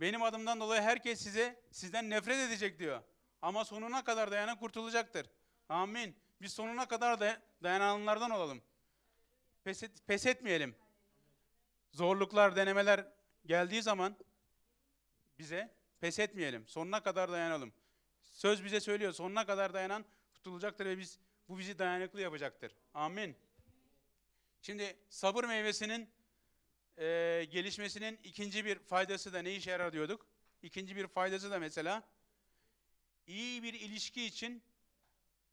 Benim adımdan dolayı herkes size sizden nefret edecek diyor. Ama sonuna kadar dayanan kurtulacaktır. Amin. Biz sonuna kadar da dayananlardan olalım. Pes, et- pes etmeyelim. Zorluklar, denemeler geldiği zaman bize pes etmeyelim. Sonuna kadar dayanalım. Söz bize söylüyor. Sonuna kadar dayanan kurtulacaktır ve biz bu bizi dayanıklı yapacaktır. Amin. Şimdi sabır meyvesinin eee, gelişmesinin ikinci bir faydası da ne işe yarar diyorduk? İkinci bir faydası da mesela iyi bir ilişki için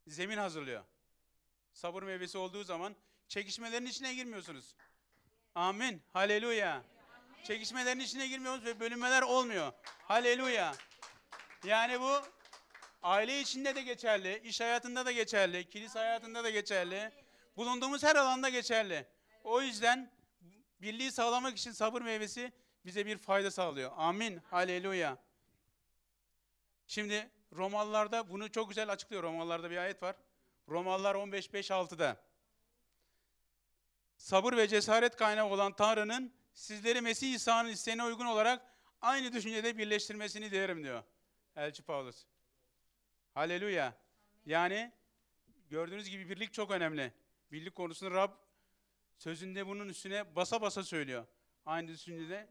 zemin hazırlıyor. Sabır meyvesi olduğu zaman çekişmelerin içine girmiyorsunuz. Amin. Haleluya. Çekişmelerin içine girmiyoruz ve bölünmeler olmuyor. Haleluya. Yani bu aile içinde de geçerli, iş hayatında da geçerli, kilise hayatında da geçerli. Bulunduğumuz her alanda geçerli. O yüzden birliği sağlamak için sabır meyvesi bize bir fayda sağlıyor. Amin. Haleluya. Şimdi Romalılarda bunu çok güzel açıklıyor. Romalılarda bir ayet var. Romalılar 15.5-6'da. Sabır ve cesaret kaynağı olan Tanrı'nın sizleri Mesih İsa'nın isteğine uygun olarak aynı düşüncede birleştirmesini dilerim diyor. Elçi Paulus. Haleluya. Yani gördüğünüz gibi birlik çok önemli. Birlik konusunu Rab sözünde bunun üstüne basa basa söylüyor. Aynı düşüncede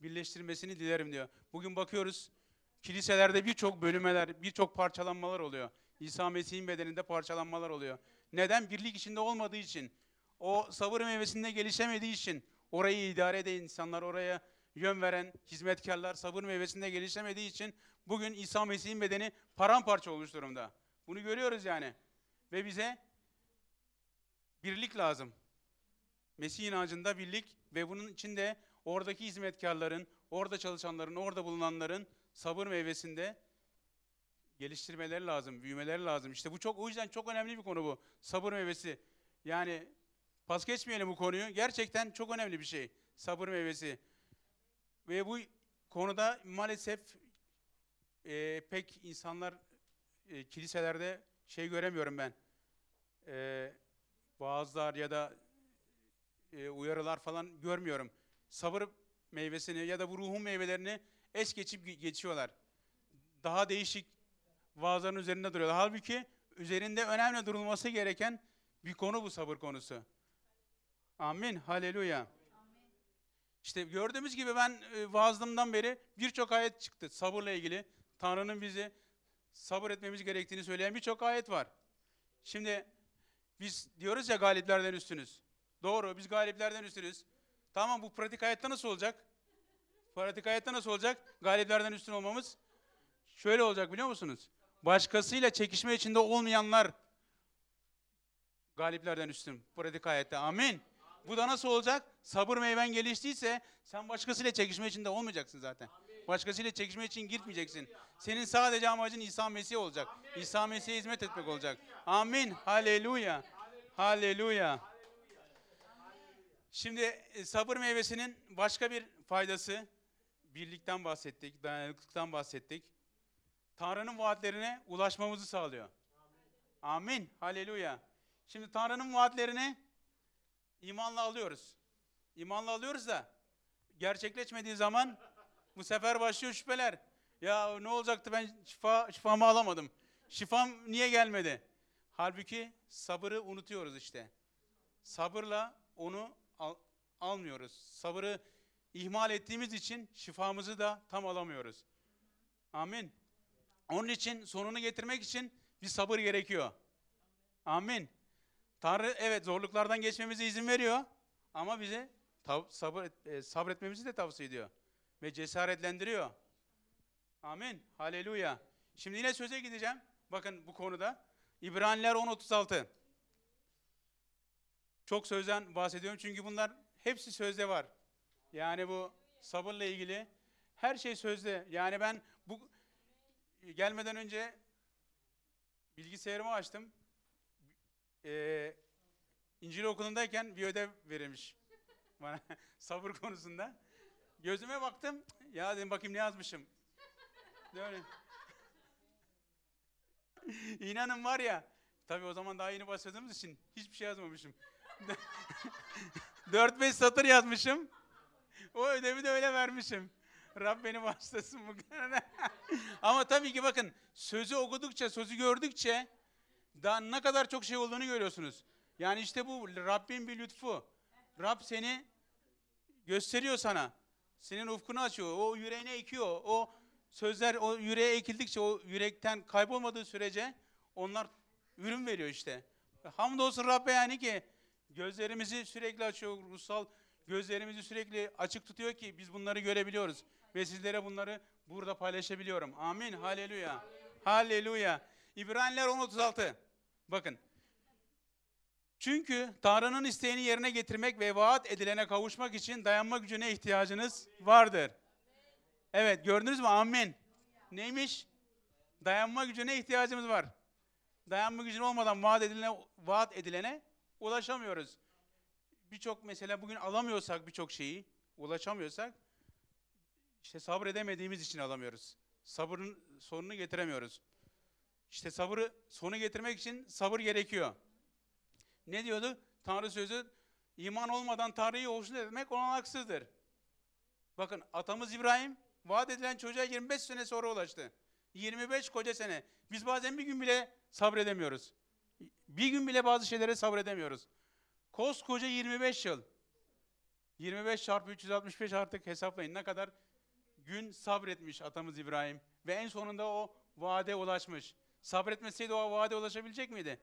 birleştirmesini dilerim diyor. Bugün bakıyoruz kiliselerde birçok bölümeler, birçok parçalanmalar oluyor. İsa Mesih'in bedeninde parçalanmalar oluyor. Neden? Birlik içinde olmadığı için. O sabır meyvesinde gelişemediği için. Orayı idare eden insanlar, oraya yön veren hizmetkarlar sabır meyvesinde gelişemediği için bugün İsa Mesih'in bedeni paramparça olmuş durumda. Bunu görüyoruz yani. Ve bize birlik lazım. Mesih inancında birlik ve bunun içinde oradaki hizmetkarların, orada çalışanların, orada bulunanların sabır meyvesinde geliştirmeleri lazım, büyümeleri lazım. İşte bu çok o yüzden çok önemli bir konu bu. Sabır meyvesi. Yani pas geçmeyelim bu konuyu. Gerçekten çok önemli bir şey. Sabır meyvesi. Ve bu konuda maalesef e, pek insanlar e, kiliselerde şey göremiyorum ben. E, vaazlar ya da e, uyarılar falan görmüyorum. Sabır meyvesini ya da bu ruhun meyvelerini es geçip ge- geçiyorlar. Daha değişik vaazların üzerinde duruyorlar. Halbuki üzerinde önemli durulması gereken bir konu bu sabır konusu. Amin. Haleluya. İşte gördüğümüz gibi ben e, vaazımdan beri birçok ayet çıktı sabırla ilgili. Tanrı'nın bizi sabır etmemiz gerektiğini söyleyen birçok ayet var. Şimdi biz diyoruz ya galiplerden üstünüz. Doğru biz galiplerden üstünüz. Tamam bu pratik hayatta nasıl olacak? Pratik hayatta nasıl olacak? Galiplerden üstün olmamız şöyle olacak biliyor musunuz? Başkasıyla çekişme içinde olmayanlar galiplerden üstün. Pratik hayatta. Amin. Bu da nasıl olacak? Sabır meyven geliştiyse sen başkasıyla çekişme içinde olmayacaksın zaten. Başkasıyla çekişme için gitmeyeceksin. Senin sadece amacın İsa Mesih olacak. İsa Mesih'e hizmet etmek olacak. Amin. Haleluya. Haleluya. Şimdi e, sabır meyvesinin başka bir faydası birlikten bahsettik, dayanıklılıktan bahsettik. Tanrı'nın vaatlerine ulaşmamızı sağlıyor. Amin. Haleluya. Şimdi Tanrı'nın vaatlerini imanla alıyoruz. İmanla alıyoruz da gerçekleşmediği zaman bu sefer başlıyor şüpheler. Ya ne olacaktı ben şifa şifamı alamadım. Şifam niye gelmedi? Halbuki sabırı unutuyoruz işte. Sabırla onu al- almıyoruz. Sabırı ihmal ettiğimiz için şifamızı da tam alamıyoruz. Amin. Onun için sonunu getirmek için bir sabır gerekiyor. Amin. Tanrı evet zorluklardan geçmemize izin veriyor ama bize sabır e, sabretmemizi de tavsiye ediyor ve cesaretlendiriyor. Amin. Haleluya. Şimdi yine söze gideceğim. Bakın bu konuda İbraniler 10:36. Çok sözden bahsediyorum çünkü bunlar hepsi sözde var. Yani bu sabırla ilgili her şey sözde. Yani ben bu gelmeden önce bilgisayarımı açtım. Ee, İncil okulundayken bir ödev verilmiş bana sabır konusunda. Gözüme baktım. Ya dedim bakayım ne yazmışım. Böyle. İnanın var ya. Tabii o zaman daha yeni başladığımız için hiçbir şey yazmamışım. 4-5 satır yazmışım. O ödevi de öyle vermişim. Rab beni bağışlasın bu konuda. Ama tabii ki bakın sözü okudukça, sözü gördükçe daha ne kadar çok şey olduğunu görüyorsunuz. Yani işte bu Rabbin bir lütfu. Rab seni gösteriyor sana. Senin ufkunu açıyor. O yüreğine ekiyor. O sözler o yüreğe ekildikçe o yürekten kaybolmadığı sürece onlar ürün veriyor işte. Hamdolsun Rabbe yani ki gözlerimizi sürekli açıyor. Ruhsal gözlerimizi sürekli açık tutuyor ki biz bunları görebiliyoruz. Ve sizlere bunları burada paylaşabiliyorum. Amin. Haleluya. Haleluya. İbraniler 10.36. Bakın. Çünkü Tanrı'nın isteğini yerine getirmek ve vaat edilene kavuşmak için dayanma gücüne ihtiyacınız vardır. Evet gördünüz mü? Amin. Neymiş? Dayanma gücüne ihtiyacımız var. Dayanma gücün olmadan vaat edilene, vaat edilene ulaşamıyoruz. Birçok mesela bugün alamıyorsak birçok şeyi, ulaşamıyorsak işte sabredemediğimiz için alamıyoruz. Sabırın sonunu getiremiyoruz. İşte sabırı sonu getirmek için sabır gerekiyor. Ne diyordu? Tanrı sözü iman olmadan Tanrı'yı hoşnut etmek olanaksızdır. Bakın atamız İbrahim vaat edilen çocuğa 25 sene sonra ulaştı. 25 koca sene. Biz bazen bir gün bile sabredemiyoruz. Bir gün bile bazı şeylere sabredemiyoruz. Koskoca 25 yıl. 25 çarpı 365 artık hesaplayın ne kadar gün sabretmiş atamız İbrahim. Ve en sonunda o vaade ulaşmış. Sabretmeseydi o vaade ulaşabilecek miydi?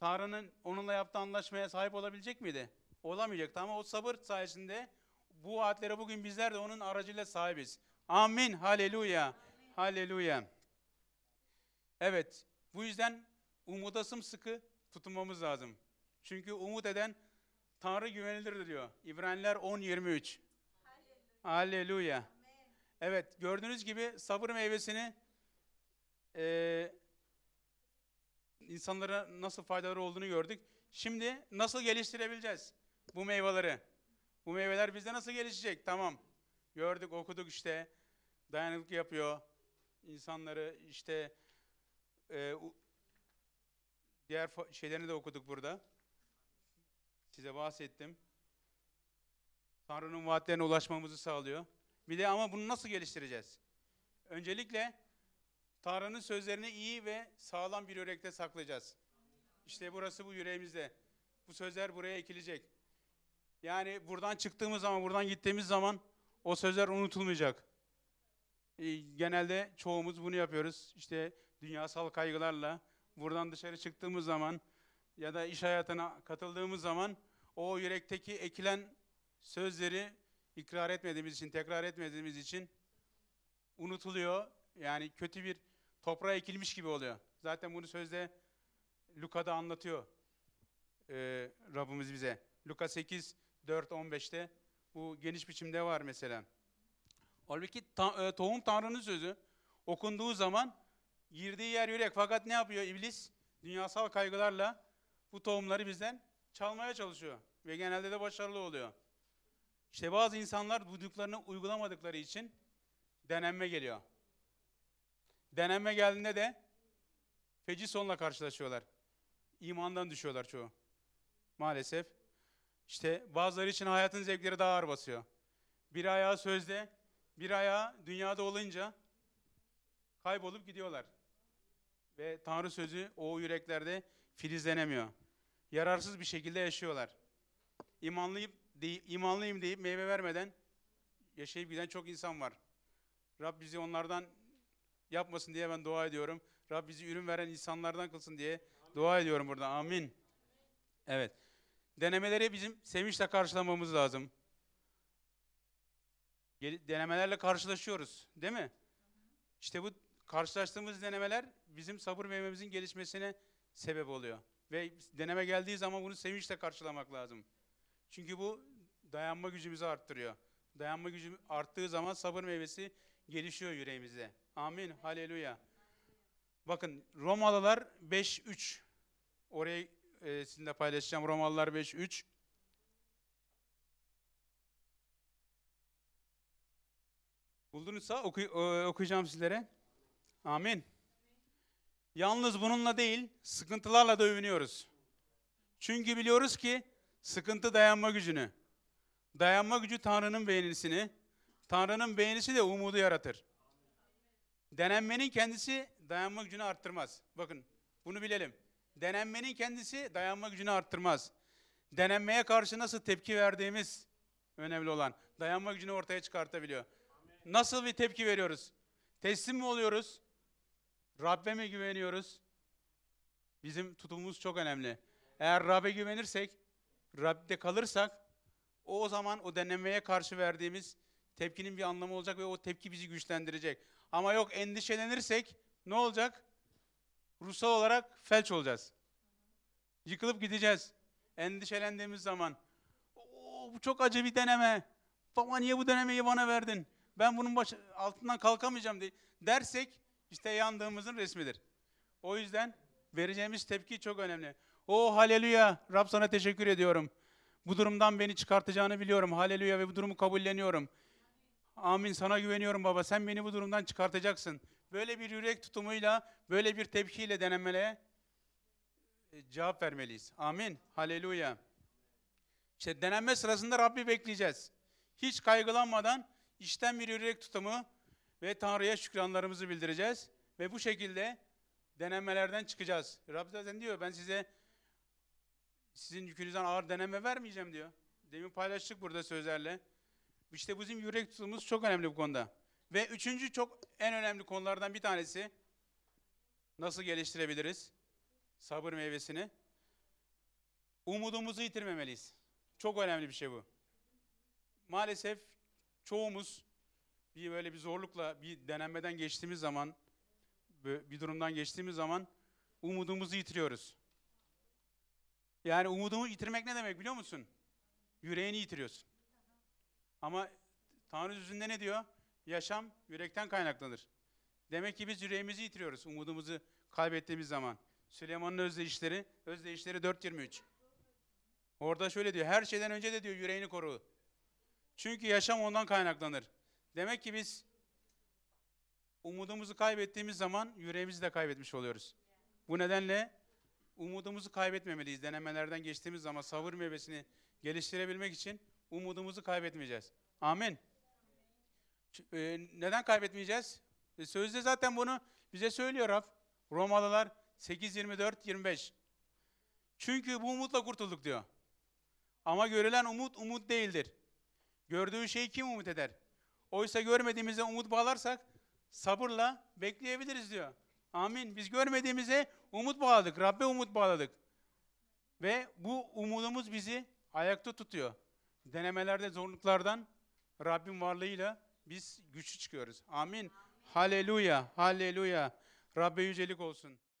Tanrı'nın onunla yaptığı anlaşmaya sahip olabilecek miydi? Olamayacaktı ama o sabır sayesinde bu vaatlere bugün bizler de onun aracıyla sahibiz. Amin. Haleluya. Haleluya. Evet. Bu yüzden umuda sımsıkı tutunmamız lazım. Çünkü umut eden Tanrı güvenilirdir diyor. İbraniler 10.23. Haleluya. Evet gördüğünüz gibi sabır meyvesini eee insanlara nasıl faydaları olduğunu gördük. Şimdi nasıl geliştirebileceğiz bu meyveleri? Bu meyveler bizde nasıl gelişecek? Tamam. Gördük, okuduk işte. Dayanıklık yapıyor. İnsanları işte e, diğer şeylerini de okuduk burada. Size bahsettim. Tanrı'nın vaatlerine ulaşmamızı sağlıyor. Bir de ama bunu nasıl geliştireceğiz? Öncelikle Tanrı'nın sözlerini iyi ve sağlam bir yürekte saklayacağız. İşte burası bu yüreğimizde. Bu sözler buraya ekilecek. Yani buradan çıktığımız zaman, buradan gittiğimiz zaman o sözler unutulmayacak. E, Genelde çoğumuz bunu yapıyoruz. İşte dünyasal kaygılarla buradan dışarı çıktığımız zaman ya da iş hayatına katıldığımız zaman o yürekteki ekilen sözleri ikrar etmediğimiz için, tekrar etmediğimiz için unutuluyor. Yani kötü bir toprağa ekilmiş gibi oluyor. Zaten bunu sözde Luka'da anlatıyor e, Rabbimiz bize. Luka 8, 4, 15'te bu geniş biçimde var mesela. Halbuki ta- e, tohum Tanrı'nın sözü okunduğu zaman girdiği yer yürek. Fakat ne yapıyor iblis? Dünyasal kaygılarla bu tohumları bizden çalmaya çalışıyor. Ve genelde de başarılı oluyor. İşte bazı insanlar duyduklarını uygulamadıkları için denenme geliyor. Denenme geldiğinde de feci sonla karşılaşıyorlar. İmandan düşüyorlar çoğu. Maalesef. İşte bazıları için hayatın zevkleri daha ağır basıyor. Bir ayağı sözde, bir ayağı dünyada olunca kaybolup gidiyorlar. Ve Tanrı sözü o yüreklerde filizlenemiyor. Yararsız bir şekilde yaşıyorlar. İmanlıyım, dey- imanlıyım deyip meyve vermeden yaşayıp giden çok insan var. Rab bizi onlardan yapmasın diye ben dua ediyorum. Rab bizi ürün veren insanlardan kılsın diye dua ediyorum burada. Amin. Evet. Denemeleri bizim sevinçle karşılamamız lazım. Denemelerle karşılaşıyoruz, değil mi? İşte bu karşılaştığımız denemeler bizim sabır meyvemizin gelişmesine sebep oluyor. Ve deneme geldiği zaman bunu sevinçle karşılamak lazım. Çünkü bu dayanma gücümüzü arttırıyor. Dayanma gücü arttığı zaman sabır meyvesi gelişiyor yüreğimizde. Amin. Haleluya. Bakın Romalılar 5.3 orayı e, sizinle paylaşacağım. Romalılar 5.3 Buldunuzsa oku, e, okuyacağım sizlere. Amin. Yalnız bununla değil, sıkıntılarla da övünüyoruz. Çünkü biliyoruz ki sıkıntı dayanma gücünü. Dayanma gücü Tanrı'nın beğenisini, Tanrı'nın beğenisi de umudu yaratır. Denenmenin kendisi dayanma gücünü arttırmaz. Bakın bunu bilelim. Denenmenin kendisi dayanma gücünü arttırmaz. Denenmeye karşı nasıl tepki verdiğimiz önemli olan. Dayanma gücünü ortaya çıkartabiliyor. Nasıl bir tepki veriyoruz? Teslim mi oluyoruz? Rabbe mi güveniyoruz? Bizim tutumumuz çok önemli. Eğer Rabbe güvenirsek, Rab'de kalırsak, o zaman o denemeye karşı verdiğimiz tepkinin bir anlamı olacak ve o tepki bizi güçlendirecek. Ama yok endişelenirsek ne olacak? Ruhsal olarak felç olacağız. Yıkılıp gideceğiz. Endişelendiğimiz zaman. Oo, bu çok acı bir deneme. Baba niye bu denemeyi bana verdin? Ben bunun baş, altından kalkamayacağım diye dersek işte yandığımızın resmidir. O yüzden vereceğimiz tepki çok önemli. O haleluya Rab sana teşekkür ediyorum. Bu durumdan beni çıkartacağını biliyorum. Haleluya ve bu durumu kabulleniyorum. Amin sana güveniyorum baba. Sen beni bu durumdan çıkartacaksın. Böyle bir yürek tutumuyla, böyle bir tepkiyle denemele e, cevap vermeliyiz. Amin. Haleluya. İşte denenme sırasında Rabbi bekleyeceğiz. Hiç kaygılanmadan içten bir yürek tutumu ve Tanrı'ya şükranlarımızı bildireceğiz. Ve bu şekilde denemelerden çıkacağız. Rabbi zaten diyor ben size sizin yükünüzden ağır deneme vermeyeceğim diyor. Demin paylaştık burada sözlerle. İşte bizim yürek tutumumuz çok önemli bu konuda. Ve üçüncü çok en önemli konulardan bir tanesi nasıl geliştirebiliriz sabır meyvesini? Umudumuzu yitirmemeliyiz. Çok önemli bir şey bu. Maalesef çoğumuz bir böyle bir zorlukla bir denemeden geçtiğimiz zaman bir durumdan geçtiğimiz zaman umudumuzu yitiriyoruz. Yani umudumu yitirmek ne demek biliyor musun? Yüreğini yitiriyorsun. Ama Tanrı sözünde ne diyor? Yaşam yürekten kaynaklanır. Demek ki biz yüreğimizi yitiriyoruz umudumuzu kaybettiğimiz zaman. Süleyman'ın özdeyişleri, özdeyişleri 4.23. Orada şöyle diyor, her şeyden önce de diyor yüreğini koru. Çünkü yaşam ondan kaynaklanır. Demek ki biz umudumuzu kaybettiğimiz zaman yüreğimizi de kaybetmiş oluyoruz. Bu nedenle umudumuzu kaybetmemeliyiz. Denemelerden geçtiğimiz zaman sabır meyvesini geliştirebilmek için umudumuzu kaybetmeyeceğiz. Amin. E, neden kaybetmeyeceğiz? E, sözde zaten bunu bize söylüyor Rab. Romalılar 8, 24, 25. Çünkü bu umutla kurtulduk diyor. Ama görülen umut umut değildir. Gördüğü şeyi kim umut eder? Oysa görmediğimize umut bağlarsak sabırla bekleyebiliriz diyor. Amin. Biz görmediğimize umut bağladık. Rabbe umut bağladık. Ve bu umudumuz bizi ayakta tutuyor. Denemelerde, zorluklardan Rabbin varlığıyla biz güçlü çıkıyoruz. Amin. Haleluya, haleluya. Rabbe yücelik olsun.